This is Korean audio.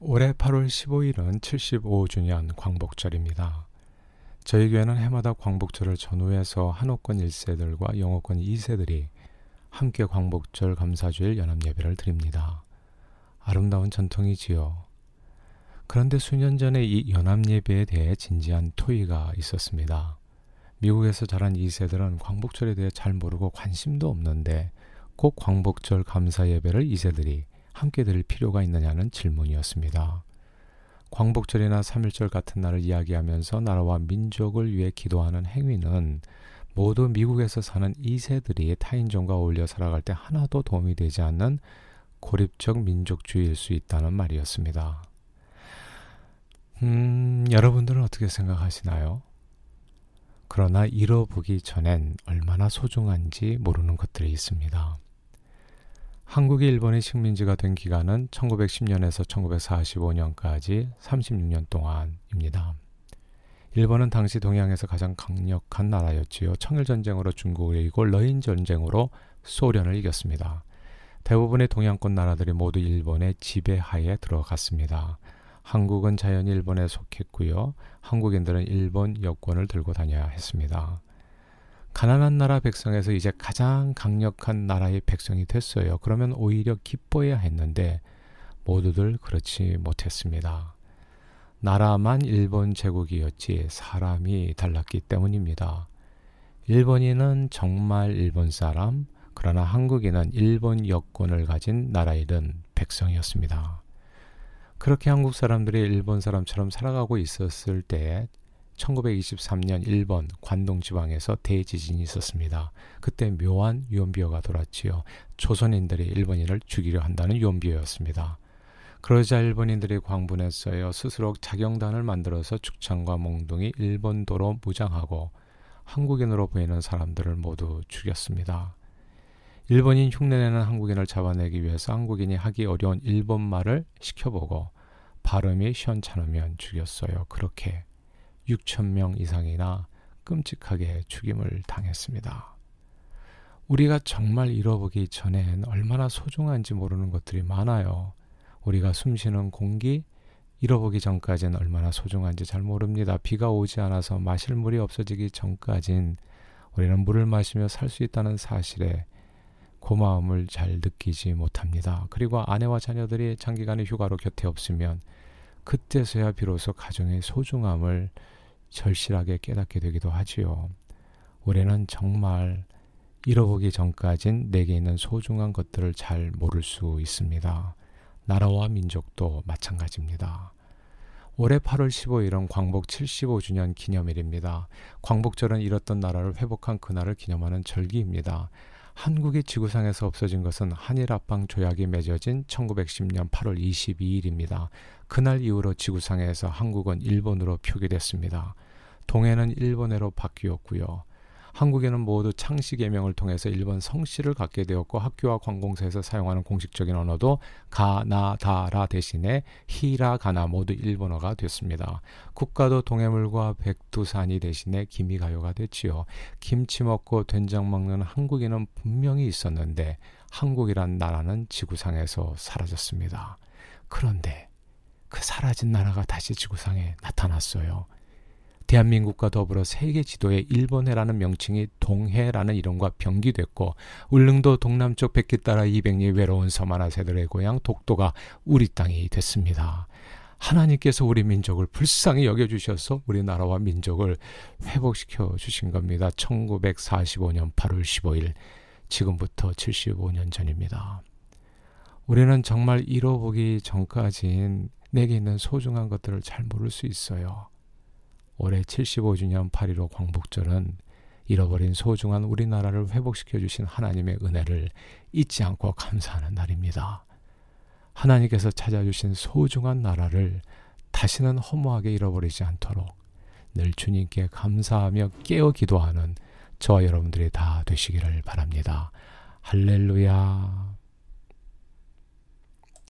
올해 8월 15일은 75주년 광복절입니다. 저희 교회는 해마다 광복절을 전후해서 한옥권 1세들과 영어권 2세들이 함께 광복절 감사주일 연합예배를 드립니다. 아름다운 전통이지요. 그런데 수년 전에 이 연합예배에 대해 진지한 토의가 있었습니다. 미국에서 자란 2세들은 광복절에 대해 잘 모르고 관심도 없는데 꼭 광복절 감사예배를 2세들이 함께 드릴 필요가 있느냐는 질문이었습니다. 광복절이나 3일절 같은 날을 이야기하면서 나라와 민족을 위해 기도하는 행위는 모두 미국에서 사는 2세들이 타인종과 어울려 살아갈 때 하나도 도움이 되지 않는 고립적 민족주의일 수 있다는 말이었습니다. 음, 여러분들은 어떻게 생각하시나요? 그러나 잃어보기 전엔 얼마나 소중한지 모르는 것들이 있습니다. 한국이 일본의 식민지가 된 기간은 1910년에서 1945년까지 36년 동안입니다. 일본은 당시 동양에서 가장 강력한 나라였지요. 청일전쟁으로 중국을 이기고 러인전쟁으로 소련을 이겼습니다. 대부분의 동양권 나라들이 모두 일본의 지배하에 들어갔습니다. 한국은 자연히 일본에 속했고요. 한국인들은 일본 여권을 들고 다녀야 했습니다. 가난한 나라 백성에서 이제 가장 강력한 나라의 백성이 됐어요. 그러면 오히려 기뻐해야 했는데 모두들 그렇지 못했습니다. 나라만 일본 제국이었지 사람이 달랐기 때문입니다. 일본인은 정말 일본 사람, 그러나 한국인은 일본 여권을 가진 나라이든 백성이었습니다. 그렇게 한국 사람들이 일본 사람처럼 살아가고 있었을 때 1923년 일본 관동 지방에서 대지진이 있었습니다. 그때 묘한 유언비어가 돌았지요. 조선인들이 일본인을 죽이려 한다는 유언비어였습니다. 그러자 일본인들이 광분했어요. 스스로 자경단을 만들어서 축창과 몽둥이 일본도로 무장하고 한국인으로 보이는 사람들을 모두 죽였습니다. 일본인 흉내내는 한국인을 잡아내기 위해서 한국인이 하기 어려운 일본말을 시켜보고 발음이 시원찮으면 죽였어요. 그렇게 6천 명 이상이나 끔찍하게 죽임을 당했습니다. 우리가 정말 잃어보기 전엔 얼마나 소중한지 모르는 것들이 많아요. 우리가 숨쉬는 공기, 잃어보기 전까지는 얼마나 소중한지 잘 모릅니다. 비가 오지 않아서 마실 물이 없어지기 전까진 우리는 물을 마시며 살 수 있다는 사실에 고마움을 잘 느끼지 못합니다. 그리고 아내와 자녀들이 장기간의 휴가로 곁에 없으면 그때서야 비로소 가정의 소중함을 절실하게 깨닫게 되기도 하지요. 올해는 정말 잃어보기 전까진 내게 있는 소중한 것들을 잘 모를 수 있습니다. 나라와 민족도 마찬가지입니다. 올해 8월 15일은 광복 75주년 기념일입니다. 광복절은 잃었던 나라를 회복한 그날을 기념하는 절기입니다. 한국의 지구상에서 없어진 것은 한일 합방 조약이 맺어진 1910년 8월 22일입니다. 그날 이후로 지구상에서 한국은 일본으로 표기됐습니다. 동해는 일본해로 바뀌었고요. 한국에는 모두 창씨 개명을 통해서 일본 성씨를 갖게 되었고 학교와 관공서에서 사용하는 공식적인 언어도 가나다라 대신에 히라가나 모두 일본어가 됐습니다. 국가도 동해물과 백두산이 대신에 기미가요가 됐지요. 김치 먹고 된장 먹는 한국인은 분명히 있었는데 한국이란 나라는 지구상에서 사라졌습니다. 그런데 그 사라진 나라가 다시 지구상에 나타났어요. 대한민국과 더불어 세계 지도에 일본해라는 명칭이 동해라는 이름과 병기됐고 울릉도 동남쪽 백기 따라 200리 외로운 새들의 고향 독도가 우리 땅이 됐습니다. 하나님께서 우리 민족을 불쌍히 여겨주셔서 우리나라와 민족을 회복시켜 주신 겁니다. 1945년 8월 15일, 지금부터 75년 전입니다. 우리는 정말 잃어보기 전까진 내게 있는 소중한 것들을 잘 모를 수 있어요. 올해 75주년 8.15 광복절은 잃어버린 소중한 우리나라를 회복시켜 주신 하나님의 은혜를 잊지 않고 감사하는 날입니다. 하나님께서 찾아주신 소중한 나라를 다시는 허무하게 잃어버리지 않도록 늘 주님께 감사하며 깨어 기도하는 저와 여러분들이 다 되시기를 바랍니다. 할렐루야.